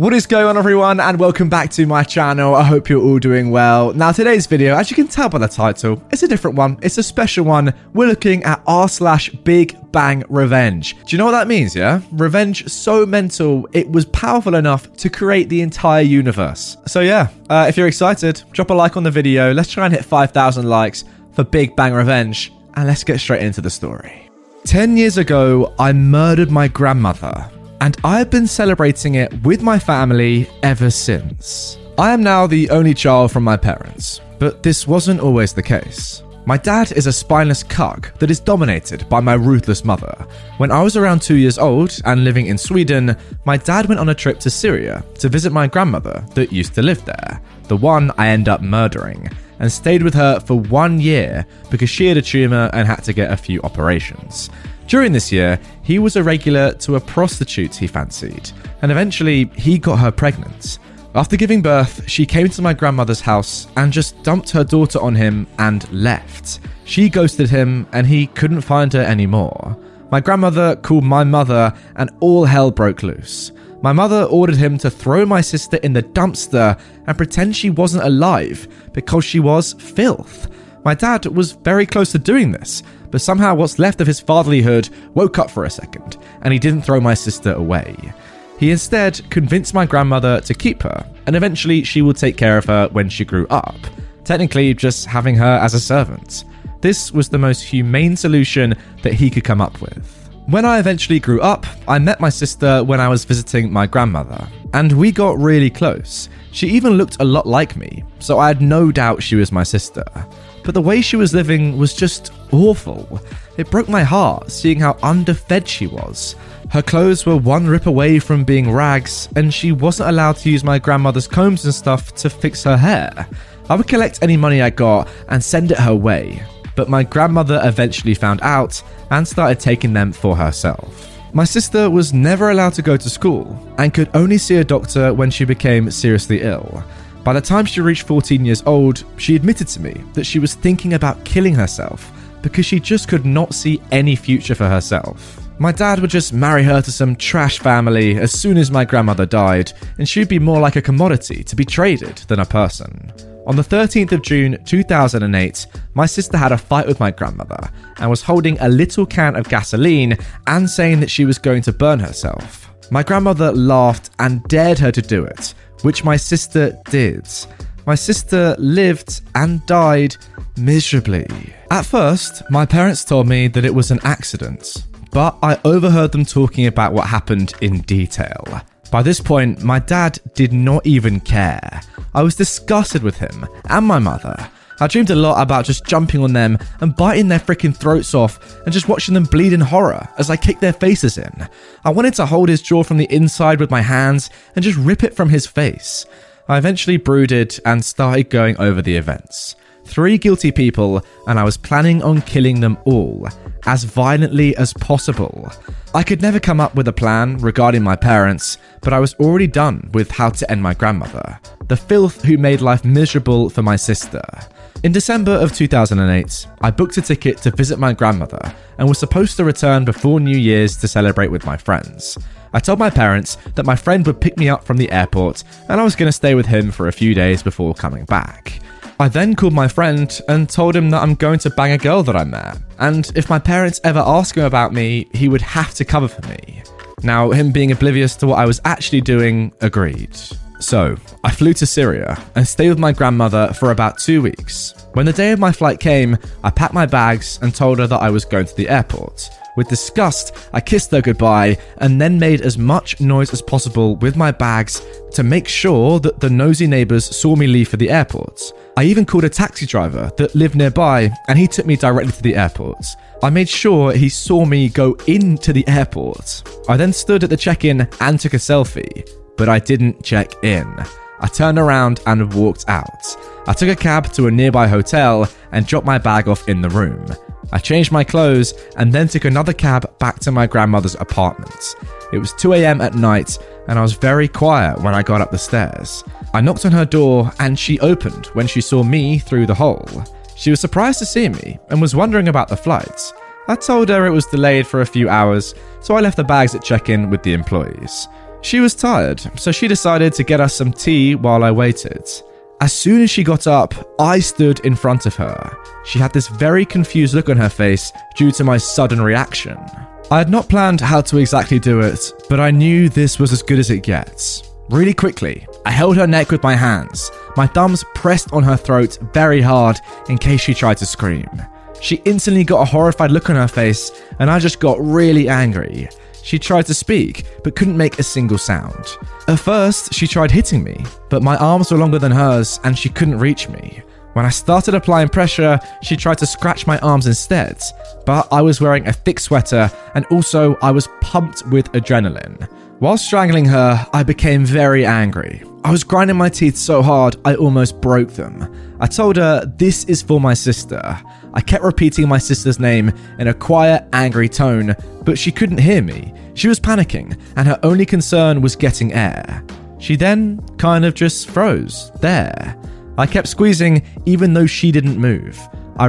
What is going on everyone and welcome back to my channel. I hope you're all doing well. Now today's video, as you can tell by the title, it's a different one. It's a special one. We're looking at r slash Big Bang Revenge. Do you know what that means, yeah? Revenge so mental, it was powerful enough to create the entire universe. So yeah, uh, if you're excited, drop a like on the video. Let's try and hit 5,000 likes for Big Bang Revenge and let's get straight into the story. 10 years ago, I murdered my grandmother and I've been celebrating it with my family ever since. I am now the only child from my parents, but this wasn't always the case. My dad is a spineless cuck that is dominated by my ruthless mother. When I was around two years old and living in Sweden, my dad went on a trip to Syria to visit my grandmother that used to live there, the one I end up murdering, and stayed with her for one year because she had a tumour and had to get a few operations. During this year, he was a regular to a prostitute he fancied, and eventually he got her pregnant. After giving birth, she came to my grandmother's house and just dumped her daughter on him and left. She ghosted him and he couldn't find her anymore. My grandmother called my mother and all hell broke loose. My mother ordered him to throw my sister in the dumpster and pretend she wasn't alive because she was filth. My dad was very close to doing this, but somehow what's left of his fatherlyhood woke up for a second, and he didn't throw my sister away. He instead convinced my grandmother to keep her, and eventually she would take care of her when she grew up, technically just having her as a servant. This was the most humane solution that he could come up with. When I eventually grew up, I met my sister when I was visiting my grandmother, and we got really close. She even looked a lot like me, so I had no doubt she was my sister but the way she was living was just awful. It broke my heart seeing how underfed she was. Her clothes were one rip away from being rags, and she wasn't allowed to use my grandmother's combs and stuff to fix her hair. I would collect any money I got and send it her way, but my grandmother eventually found out and started taking them for herself. My sister was never allowed to go to school and could only see a doctor when she became seriously ill. By the time she reached 14 years old, she admitted to me that she was thinking about killing herself because she just could not see any future for herself. My dad would just marry her to some trash family as soon as my grandmother died, and she'd be more like a commodity to be traded than a person. On the 13th of June 2008, my sister had a fight with my grandmother and was holding a little can of gasoline and saying that she was going to burn herself. My grandmother laughed and dared her to do it, which my sister did. My sister lived and died miserably. At first, my parents told me that it was an accident, but I overheard them talking about what happened in detail. By this point, my dad did not even care. I was disgusted with him and my mother. I dreamed a lot about just jumping on them and biting their freaking throats off and just watching them bleed in horror as I kicked their faces in. I wanted to hold his jaw from the inside with my hands and just rip it from his face. I eventually brooded and started going over the events. Three guilty people, and I was planning on killing them all as violently as possible. I could never come up with a plan regarding my parents, but I was already done with how to end my grandmother, the filth who made life miserable for my sister. In December of 2008, I booked a ticket to visit my grandmother and was supposed to return before New Year's to celebrate with my friends. I told my parents that my friend would pick me up from the airport and I was going to stay with him for a few days before coming back. I then called my friend and told him that I'm going to bang a girl that I met, and if my parents ever ask him about me, he would have to cover for me. Now, him being oblivious to what I was actually doing, agreed. So, I flew to Syria and stayed with my grandmother for about two weeks. When the day of my flight came, I packed my bags and told her that I was going to the airport, With disgust, I kissed her goodbye and then made as much noise as possible with my bags to make sure that the nosy neighbours saw me leave for the airport. I even called a taxi driver that lived nearby and he took me directly to the airport. I made sure he saw me go into the airport. I then stood at the check in and took a selfie, but I didn't check in. I turned around and walked out. I took a cab to a nearby hotel and dropped my bag off in the room. I changed my clothes and then took another cab back to my grandmother's apartment. It was 2 a.m. at night and I was very quiet when I got up the stairs. I knocked on her door and she opened when she saw me through the hole. She was surprised to see me and was wondering about the flights. I told her it was delayed for a few hours, so I left the bags at check in with the employees. She was tired, so she decided to get us some tea while I waited. As soon as she got up, I stood in front of her. She had this very confused look on her face due to my sudden reaction. I had not planned how to exactly do it, but I knew this was as good as it gets. Really quickly, I held her neck with my hands, my thumbs pressed on her throat very hard in case she tried to scream. She instantly got a horrified look on her face, and I just got really angry. She tried to speak, but couldn't make a single sound. At first, she tried hitting me, but my arms were longer than hers and she couldn't reach me. When I started applying pressure, she tried to scratch my arms instead, but I was wearing a thick sweater and also I was pumped with adrenaline. While strangling her, I became very angry. I was grinding my teeth so hard I almost broke them. I told her, This is for my sister. I kept repeating my sister's name in a quiet, angry tone, but she couldn't hear me. She was panicking, and her only concern was getting air. She then kind of just froze there. I kept squeezing even though she didn't move. I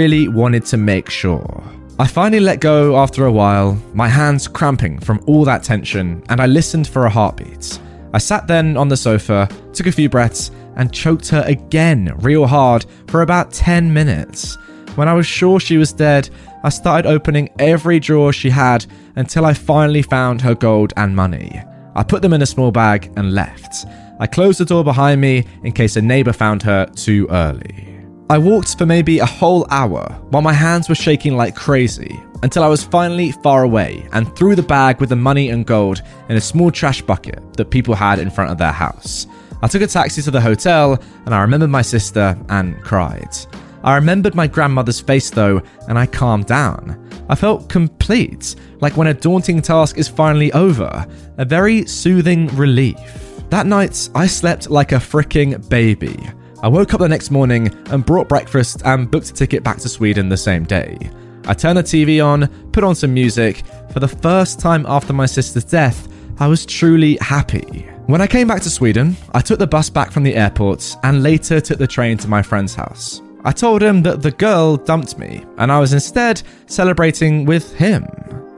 really wanted to make sure. I finally let go after a while, my hands cramping from all that tension, and I listened for a heartbeat. I sat then on the sofa, took a few breaths, and choked her again real hard for about 10 minutes. When I was sure she was dead, I started opening every drawer she had until I finally found her gold and money. I put them in a small bag and left. I closed the door behind me in case a neighbor found her too early. I walked for maybe a whole hour while my hands were shaking like crazy until I was finally far away and threw the bag with the money and gold in a small trash bucket that people had in front of their house. I took a taxi to the hotel and I remembered my sister and cried. I remembered my grandmother's face though and I calmed down. I felt complete, like when a daunting task is finally over, a very soothing relief. That night, I slept like a freaking baby. I woke up the next morning and brought breakfast and booked a ticket back to Sweden the same day. I turned the TV on, put on some music. For the first time after my sister's death, I was truly happy. When I came back to Sweden, I took the bus back from the airport and later took the train to my friend's house. I told him that the girl dumped me and I was instead celebrating with him.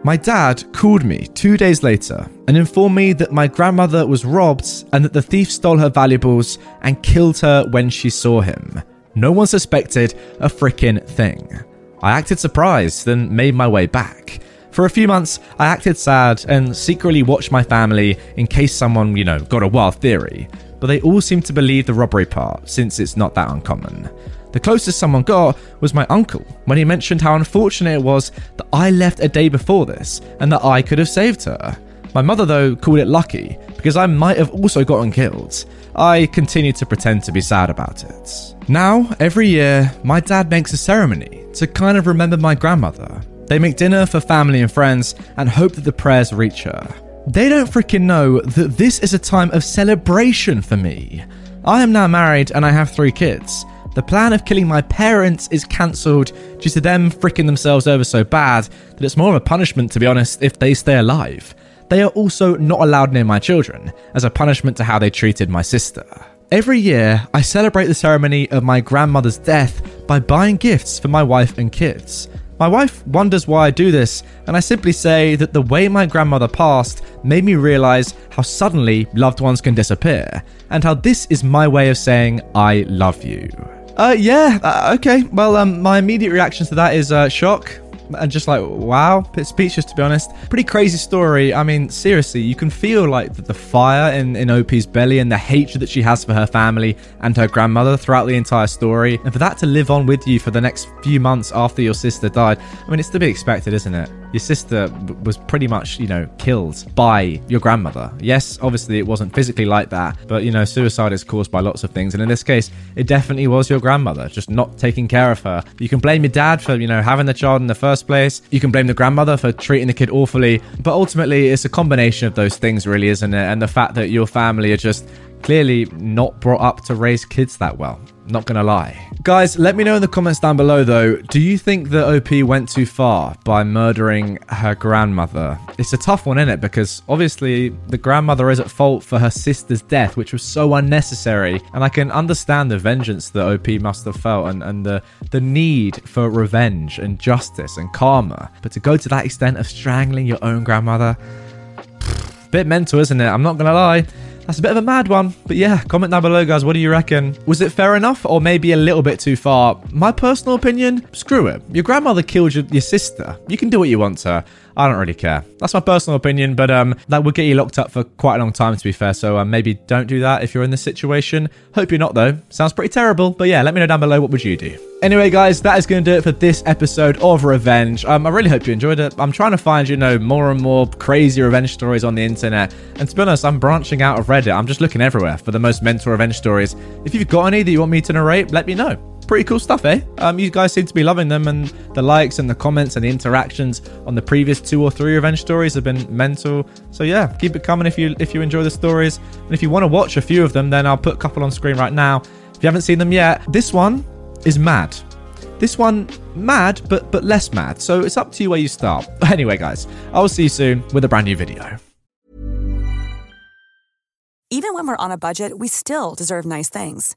My dad called me two days later and informed me that my grandmother was robbed and that the thief stole her valuables and killed her when she saw him. No one suspected a freaking thing. I acted surprised then made my way back. For a few months, I acted sad and secretly watched my family in case someone, you know, got a wild theory, but they all seemed to believe the robbery part since it's not that uncommon. The closest someone got was my uncle when he mentioned how unfortunate it was that I left a day before this and that I could have saved her. My mother, though, called it lucky because I might have also gotten killed. I continued to pretend to be sad about it. Now, every year, my dad makes a ceremony to kind of remember my grandmother. They make dinner for family and friends and hope that the prayers reach her. They don't freaking know that this is a time of celebration for me. I am now married and I have three kids. The plan of killing my parents is cancelled due to them fricking themselves over so bad that it's more of a punishment, to be honest, if they stay alive. They are also not allowed near my children, as a punishment to how they treated my sister. Every year, I celebrate the ceremony of my grandmother's death by buying gifts for my wife and kids. My wife wonders why I do this, and I simply say that the way my grandmother passed made me realize how suddenly loved ones can disappear, and how this is my way of saying I love you. Uh, yeah, uh, okay. Well, um, my immediate reaction to that is uh, shock. And just like wow. Bit speechless to be honest. Pretty crazy story. I mean seriously you can feel like the, the fire in, in op's belly and the hatred that she has for her family and her grandmother throughout the entire story. And for that to live on with you for the next few months after your sister died i mean it's to be expected isn't it your sister was pretty much, you know, killed by your grandmother. Yes, obviously it wasn't physically like that, but you know, suicide is caused by lots of things. And in this case, it definitely was your grandmother, just not taking care of her. You can blame your dad for, you know, having the child in the first place. You can blame the grandmother for treating the kid awfully. But ultimately, it's a combination of those things, really, isn't it? And the fact that your family are just clearly not brought up to raise kids that well. Not gonna lie. Guys, let me know in the comments down below though, do you think that OP went too far by murdering her grandmother? It's a tough one, isn't it? Because obviously the grandmother is at fault for her sister's death, which was so unnecessary. And I can understand the vengeance that OP must have felt and, and the, the need for revenge and justice and karma. But to go to that extent of strangling your own grandmother, bit mental, isn't it? I'm not gonna lie. That's a bit of a mad one. But yeah, comment down below, guys. What do you reckon? Was it fair enough or maybe a little bit too far? My personal opinion screw it. Your grandmother killed your, your sister. You can do what you want to. I don't really care. That's my personal opinion, but um, that would get you locked up for quite a long time, to be fair. So um, maybe don't do that if you're in this situation. Hope you're not, though. Sounds pretty terrible. But yeah, let me know down below what would you do. Anyway, guys, that is going to do it for this episode of Revenge. Um, I really hope you enjoyed it. I'm trying to find, you know, more and more crazy revenge stories on the internet. And to be honest, I'm branching out of Reddit. I'm just looking everywhere for the most mental revenge stories. If you've got any that you want me to narrate, let me know pretty cool stuff, eh? Um, you guys seem to be loving them, and the likes and the comments and the interactions on the previous two or three revenge stories have been mental. So yeah, keep it coming if you if you enjoy the stories, and if you want to watch a few of them, then I'll put a couple on screen right now. If you haven't seen them yet, this one is mad. This one mad, but but less mad. So it's up to you where you start. Anyway, guys, I will see you soon with a brand new video. Even when we're on a budget, we still deserve nice things.